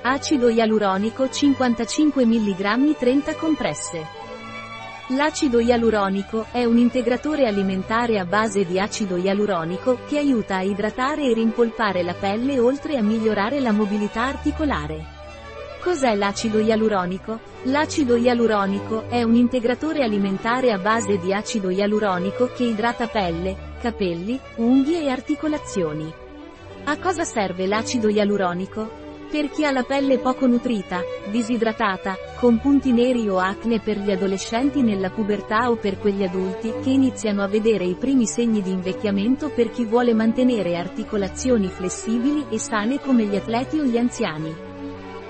Acido ialuronico 55 mg 30 compresse. L'acido ialuronico è un integratore alimentare a base di acido ialuronico che aiuta a idratare e rimpolpare la pelle oltre a migliorare la mobilità articolare. Cos'è l'acido ialuronico? L'acido ialuronico è un integratore alimentare a base di acido ialuronico che idrata pelle, capelli, unghie e articolazioni. A cosa serve l'acido ialuronico? Per chi ha la pelle poco nutrita, disidratata, con punti neri o acne per gli adolescenti nella pubertà o per quegli adulti che iniziano a vedere i primi segni di invecchiamento per chi vuole mantenere articolazioni flessibili e sane come gli atleti o gli anziani.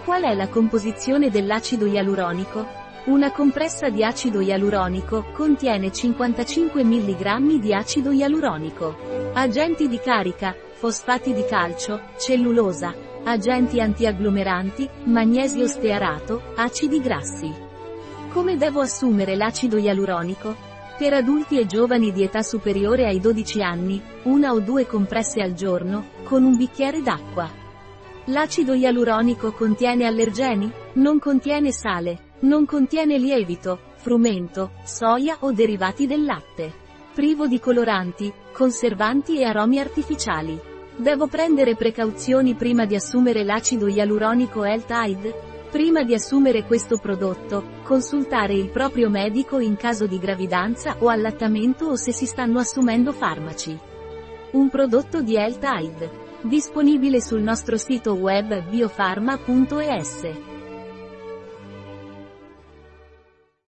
Qual è la composizione dell'acido ialuronico? Una compressa di acido ialuronico contiene 55 mg di acido ialuronico. Agenti di carica, fosfati di calcio, cellulosa, agenti antiagglomeranti, magnesio stearato, acidi grassi. Come devo assumere l'acido ialuronico? Per adulti e giovani di età superiore ai 12 anni, una o due compresse al giorno, con un bicchiere d'acqua. L'acido ialuronico contiene allergeni? Non contiene sale. Non contiene lievito, frumento, soia o derivati del latte. Privo di coloranti, conservanti e aromi artificiali. Devo prendere precauzioni prima di assumere l'acido ialuronico L-Tide? Prima di assumere questo prodotto, consultare il proprio medico in caso di gravidanza o allattamento o se si stanno assumendo farmaci. Un prodotto di L-Tide Disponibile sul nostro sito web biofarma.es.